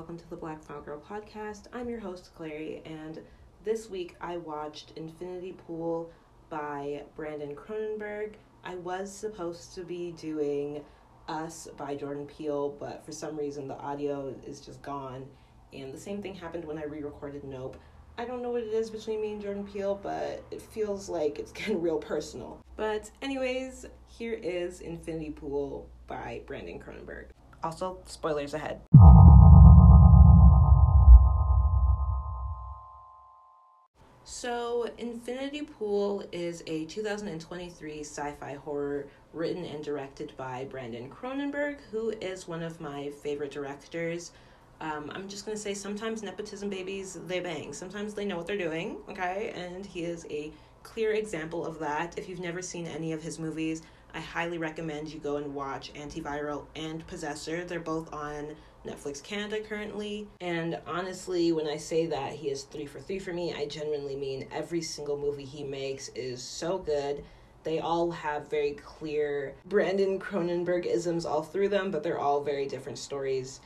welcome to the Black Final Girl podcast. I'm your host, Clary, and this week I watched Infinity Pool by Brandon Cronenberg. I was supposed to be doing Us by Jordan Peele, but for some reason the audio is just gone. And the same thing happened when I re recorded Nope. I don't know what it is between me and Jordan Peele, but it feels like it's getting real personal. But, anyways, here is Infinity Pool by Brandon Cronenberg. Also, spoilers ahead. So, Infinity Pool is a 2023 sci fi horror written and directed by Brandon Cronenberg, who is one of my favorite directors. Um, I'm just gonna say sometimes nepotism babies they bang. Sometimes they know what they're doing, okay? And he is a clear example of that. If you've never seen any of his movies, I highly recommend you go and watch Antiviral and Possessor. They're both on Netflix Canada currently. And honestly, when I say that he is three for three for me, I genuinely mean every single movie he makes is so good. They all have very clear Brandon Cronenberg isms all through them, but they're all very different stories,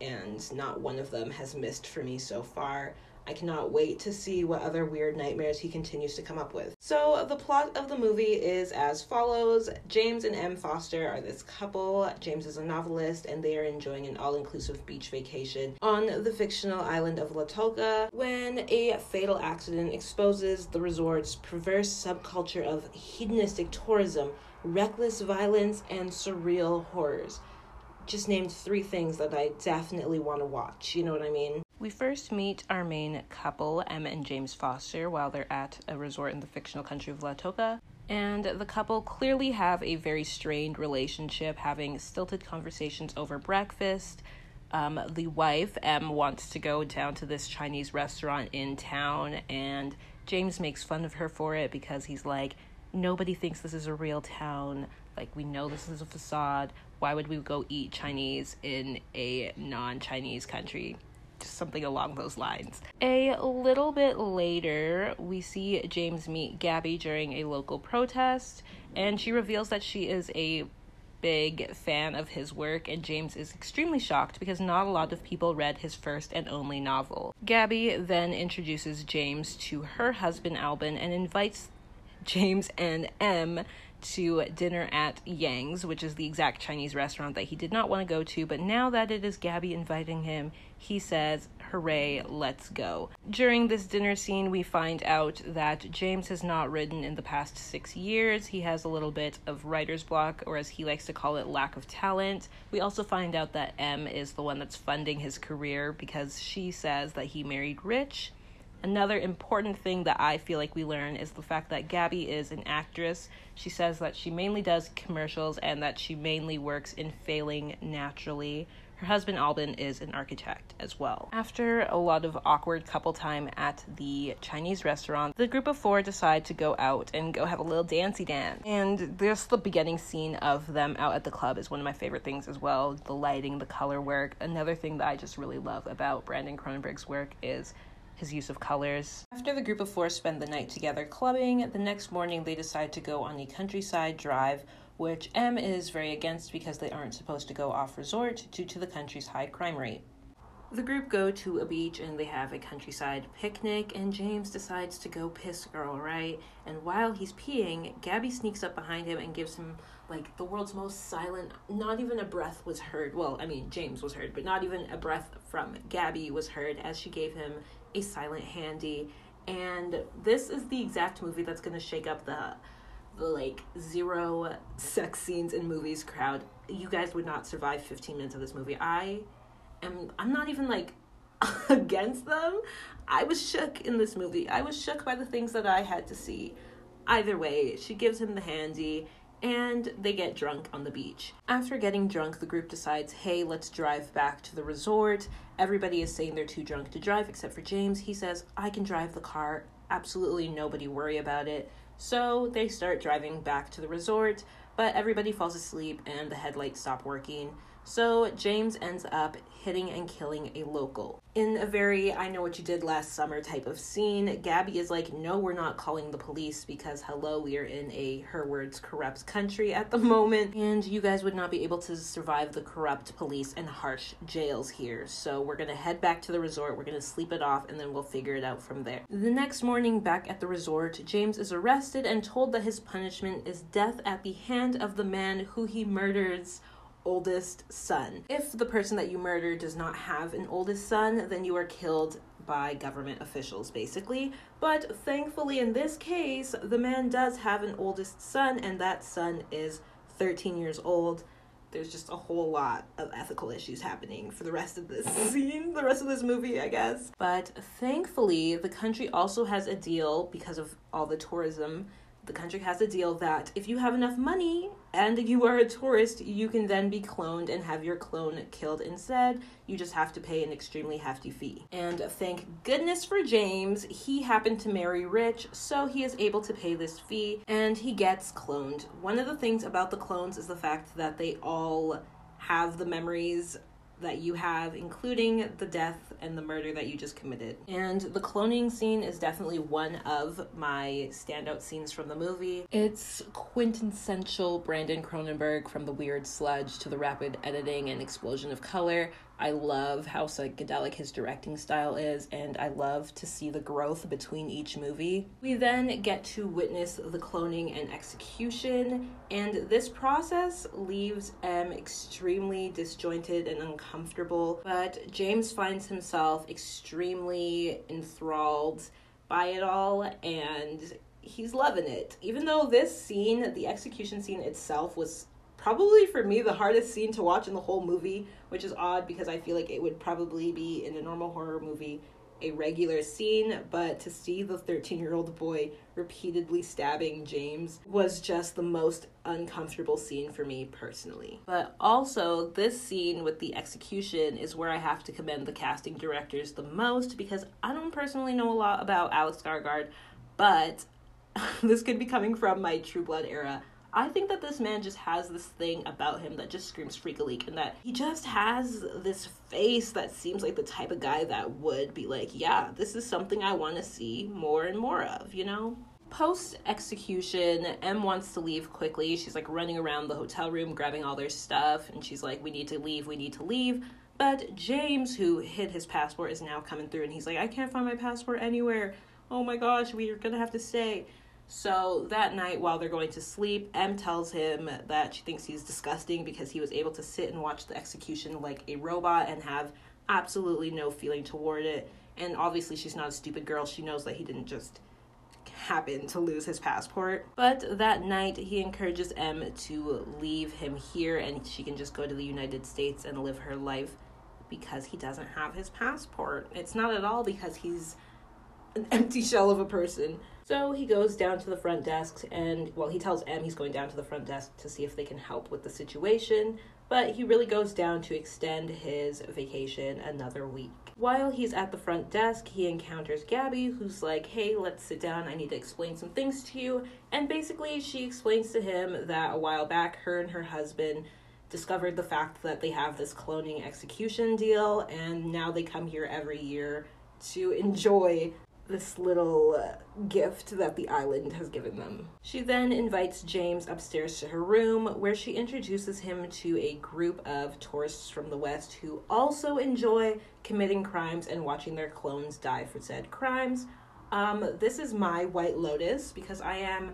and not one of them has missed for me so far. I cannot wait to see what other weird nightmares he continues to come up with. So, the plot of the movie is as follows James and Em. Foster are this couple. James is a novelist, and they are enjoying an all inclusive beach vacation on the fictional island of Lautoka when a fatal accident exposes the resort's perverse subculture of hedonistic tourism, reckless violence, and surreal horrors just named three things that I definitely want to watch. You know what I mean? We first meet our main couple, Emma and James Foster, while they're at a resort in the fictional country of Latoka. And the couple clearly have a very strained relationship, having stilted conversations over breakfast. Um, the wife, Em, wants to go down to this Chinese restaurant in town, and James makes fun of her for it because he's like, Nobody thinks this is a real town. Like, we know this is a facade. Why would we go eat Chinese in a non Chinese country? Just something along those lines. A little bit later, we see James meet Gabby during a local protest, and she reveals that she is a big fan of his work, and James is extremely shocked because not a lot of people read his first and only novel. Gabby then introduces James to her husband Alban and invites James and Em to dinner at Yang's, which is the exact Chinese restaurant that he did not want to go to, but now that it is Gabby inviting him, he says, Hooray, let's go. During this dinner scene, we find out that James has not written in the past six years. He has a little bit of writer's block, or as he likes to call it, lack of talent. We also find out that Em is the one that's funding his career because she says that he married rich Another important thing that I feel like we learn is the fact that Gabby is an actress. She says that she mainly does commercials and that she mainly works in failing naturally. Her husband Alban is an architect as well. After a lot of awkward couple time at the Chinese restaurant, the group of four decide to go out and go have a little dancey dance. And there's the beginning scene of them out at the club is one of my favorite things as well. The lighting, the color work. Another thing that I just really love about Brandon Cronenberg's work is his use of colors. After the group of four spend the night together clubbing, the next morning they decide to go on a countryside drive, which Em is very against because they aren't supposed to go off resort due to the country's high crime rate. The group go to a beach and they have a countryside picnic, and James decides to go piss girl, right? And while he's peeing, Gabby sneaks up behind him and gives him like the world's most silent, not even a breath was heard. Well, I mean, James was heard, but not even a breath from Gabby was heard as she gave him a silent handy. And this is the exact movie that's going to shake up the the like zero sex scenes in movies crowd. You guys would not survive 15 minutes of this movie. I am i'm not even like against them. I was shook in this movie. I was shook by the things that i had to see. Either way she gives him the handy and they get drunk on the beach. After getting drunk, the group decides, hey, let's drive back to the resort. Everybody is saying they're too drunk to drive except for James. He says, I can drive the car. Absolutely nobody worry about it. So they start driving back to the resort, but everybody falls asleep and the headlights stop working. So James ends up hitting and killing a local. In a very I know what you did last summer type of scene, Gabby is like, No, we're not calling the police because, hello, we are in a, her words, corrupt country at the moment, and you guys would not be able to survive the corrupt police and harsh jails here. So we're gonna head back to the resort, we're gonna sleep it off, and then we'll figure it out from there. The next morning, back at the resort, James is arrested and told that his punishment is death at the hand of the man who he murders oldest son. If the person that you murder does not have an oldest son, then you are killed by government officials, basically. But thankfully, in this case, the man does have an oldest son, and that son is 13 years old. There's just a whole lot of ethical issues happening for the rest of this scene, the rest of this movie, I guess. But thankfully, the country also has a deal because of all the tourism the country has a deal that if you have enough money and you are a tourist, you can then be cloned and have your clone killed instead. You just have to pay an extremely hefty fee. And thank goodness for James, he happened to marry rich, so he is able to pay this fee and he gets cloned. One of the things about the clones is the fact that they all have the memories that you have, including the death and the murder that you just committed. And the cloning scene is definitely one of my standout scenes from the movie. It's quintessential Brandon Cronenberg from the weird sludge to the rapid editing and explosion of color. I love how psychedelic his directing style is, and I love to see the growth between each movie. We then get to witness the cloning and execution, and this process leaves Em extremely disjointed and uncomfortable. But James finds himself extremely enthralled by it all, and he's loving it. Even though this scene, the execution scene itself, was probably for me the hardest scene to watch in the whole movie, which is odd because I feel like it would probably be in a normal horror movie a regular scene, but to see the 13 year old boy repeatedly stabbing James was just the most uncomfortable scene for me personally. But also, this scene with the execution is where I have to commend the casting directors the most because I don't personally know a lot about Alex Skarsgård, but this could be coming from my True Blood era. I think that this man just has this thing about him that just screams freak a leak and that he just has this face that seems like the type of guy that would be like, yeah, this is something I want to see more and more of, you know? Post execution, Em wants to leave quickly. She's like running around the hotel room grabbing all their stuff and she's like, we need to leave, we need to leave. But James, who hid his passport, is now coming through and he's like, I can't find my passport anywhere. Oh my gosh, we're gonna have to stay. So that night, while they're going to sleep, Em tells him that she thinks he's disgusting because he was able to sit and watch the execution like a robot and have absolutely no feeling toward it. And obviously, she's not a stupid girl. She knows that he didn't just happen to lose his passport. But that night, he encourages Em to leave him here and she can just go to the United States and live her life because he doesn't have his passport. It's not at all because he's an empty shell of a person. So he goes down to the front desk and, well, he tells Em he's going down to the front desk to see if they can help with the situation, but he really goes down to extend his vacation another week. While he's at the front desk, he encounters Gabby, who's like, Hey, let's sit down. I need to explain some things to you. And basically, she explains to him that a while back, her and her husband discovered the fact that they have this cloning execution deal, and now they come here every year to enjoy this little uh, gift that the island has given them. She then invites James upstairs to her room, where she introduces him to a group of tourists from the West who also enjoy committing crimes and watching their clones die for said crimes. Um, this is my White Lotus because I am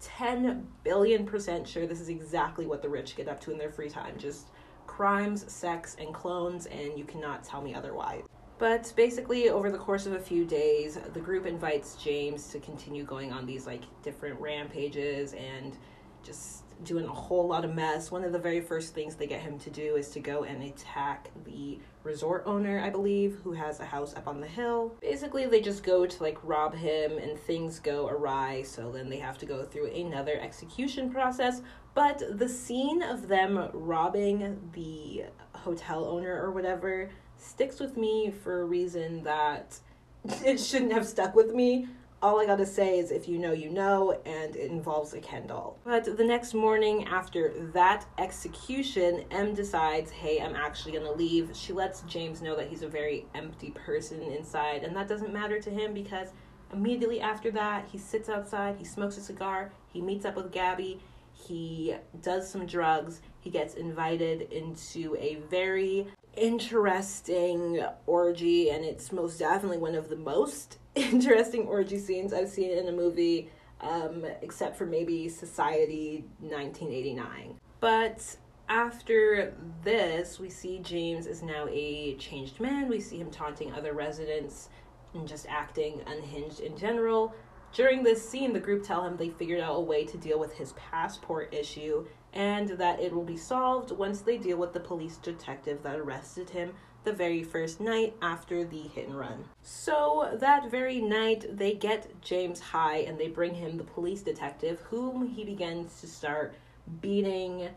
10 billion percent sure this is exactly what the rich get up to in their free time just crimes, sex, and clones, and you cannot tell me otherwise. But basically, over the course of a few days, the group invites James to continue going on these like different rampages and just doing a whole lot of mess. One of the very first things they get him to do is to go and attack the resort owner, I believe, who has a house up on the hill. Basically, they just go to like rob him and things go awry, so then they have to go through another execution process. But the scene of them robbing the hotel owner or whatever sticks with me for a reason that it shouldn't have stuck with me. all I gotta say is if you know, you know, and it involves a Ken doll. But the next morning after that execution, Em decides, hey, I'm actually gonna leave. She lets James know that he's a very empty person inside, and that doesn't matter to him because immediately after that, he sits outside, he smokes a cigar, he meets up with Gabby, he does some drugs, he gets invited into a very interesting orgy, and it's most definitely one of the most interesting orgy scenes I've seen in a movie, um, except for maybe Society 1989. But after this, we see James is now a changed man. We see him taunting other residents and just acting unhinged in general. During this scene, the group tell him they figured out a way to deal with his passport issue and that it will be solved once they deal with the police detective that arrested him the very first night after the hit and run. So that very night, they get James high and they bring him the police detective, whom he begins to start beating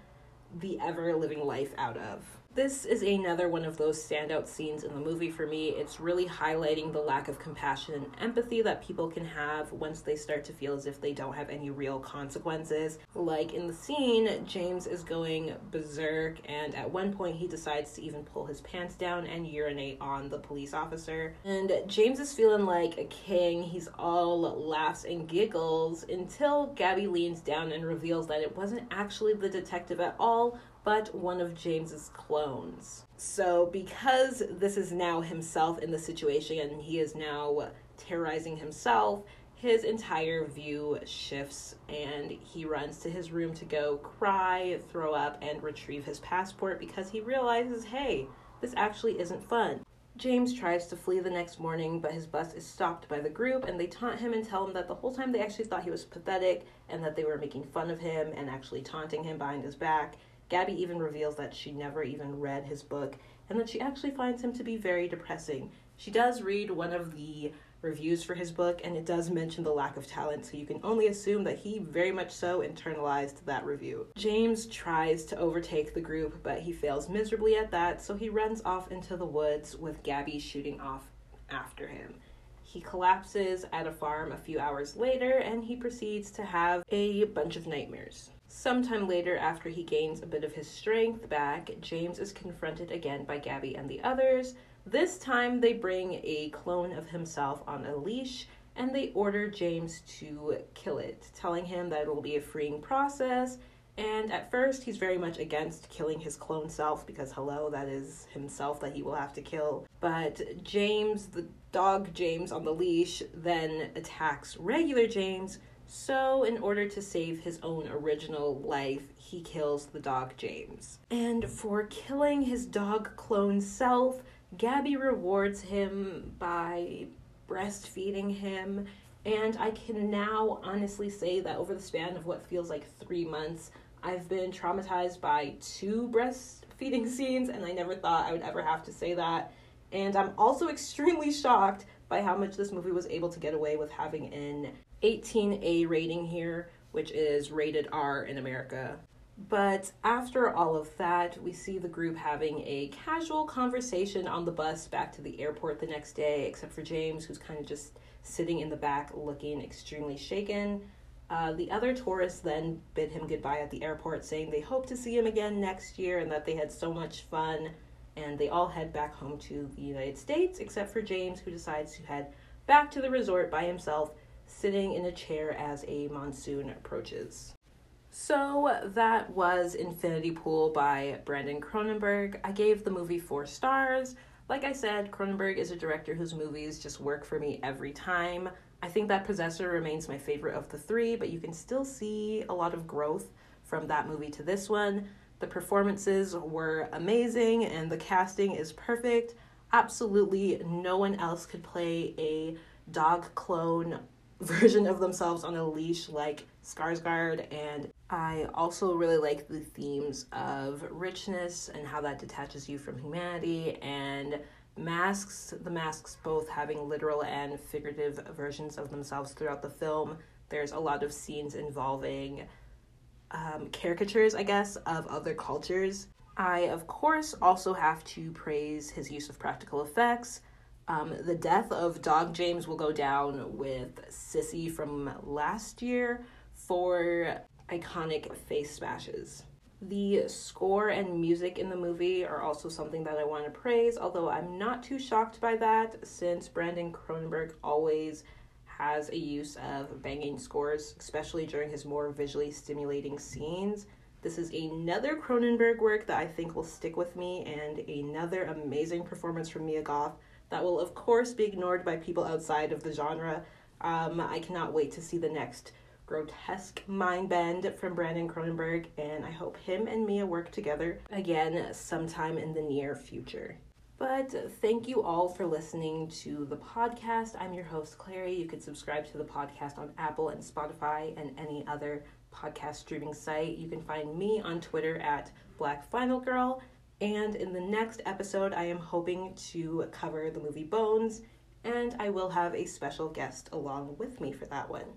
the ever living life out of. This is another one of those standout scenes in the movie for me. It's really highlighting the lack of compassion and empathy that people can have once they start to feel as if they don't have any real consequences. Like in the scene, James is going berserk, and at one point, he decides to even pull his pants down and urinate on the police officer. And James is feeling like a king. He's all laughs and giggles until Gabby leans down and reveals that it wasn't actually the detective at all but one of James's clones. So, because this is now himself in the situation and he is now terrorizing himself, his entire view shifts and he runs to his room to go cry, throw up, and retrieve his passport because he realizes hey, this actually isn't fun. James tries to flee the next morning, but his bus is stopped by the group and they taunt him and tell him that the whole time they actually thought he was pathetic and that they were making fun of him and actually taunting him behind his back Gabby even reveals that she never even read his book and that she actually finds him to be very depressing. She does read one of the reviews for his book and it does mention the lack of talent, so you can only assume that he very much so internalized that review. James tries to overtake the group, but he fails miserably at that, so he runs off into the woods with Gabby shooting off after him. He collapses at a farm a few hours later and he proceeds to have a bunch of nightmares. Sometime later, after he gains a bit of his strength back, James is confronted again by Gabby and the others. This time, they bring a clone of himself on a leash and they order James to kill it, telling him that it will be a freeing process. And at first, he's very much against killing his clone self because, hello, that is himself that he will have to kill. But James, the dog James on the leash, then attacks regular James so, in order to save his own original life, he kills the dog James. And for killing his dog clone self, Gabby rewards him by breastfeeding him. And I can now honestly say that over the span of what feels like three months, I've been traumatized by two breastfeeding scenes, and I never thought I would ever have to say that. And I'm also extremely shocked by how much this movie was able to get away with having an 18A rating here, which is rated R in America. But after all of that, we see the group having a casual conversation on the bus back to the airport the next day, except for James, who's kind of just sitting in the back looking extremely shaken. Uh, the other tourists then bid him goodbye at the airport, saying they hope to see him again next year and that they had so much fun. And they all head back home to the United States, except for James, who decides to head back to the resort by himself sitting in a chair as a monsoon approaches. So that was Infinity Pool by Brandon Cronenberg. I gave the movie four stars. Like I said, Cronenberg is a director whose movies just work for me every time. I think that Possessor remains my favorite of the three, but you can still see a lot of growth from that movie to this one. The performances were amazing and the casting is perfect. Absolutely no one else could play a dog clone version of themselves on a leash like Skarsgård and I also really like the themes of richness and how that detaches you from humanity and masks the masks both having literal and figurative versions of themselves throughout the film. There's a lot of scenes involving um, caricatures i guess of other cultures. I of course also have to praise his use of practical effects Um, the death of Dog James will go down with Sissy from last year for iconic face smashes. The score and music in the movie are also something that I want to praise, although I'm not too shocked by that since Brandon Cronenberg always has a use of banging scores, especially during his more visually stimulating scenes. This is another Cronenberg work that I think will stick with me, and another amazing performance from Mia Goth that will, of course, be ignored by people outside of the genre. Um, I cannot wait to see the next grotesque mind bend from Brandon Cronenberg, and I hope him and Mia work together again sometime in the near future. But thank you all for listening to the podcast. I'm your host, Clary. You can subscribe to the podcast on Apple and Spotify and any other podcast streaming site. You can find me on Twitter at Black Final Girl. And in the next episode, I am hoping to cover the movie Bones, and I will have a special guest along with me for that one.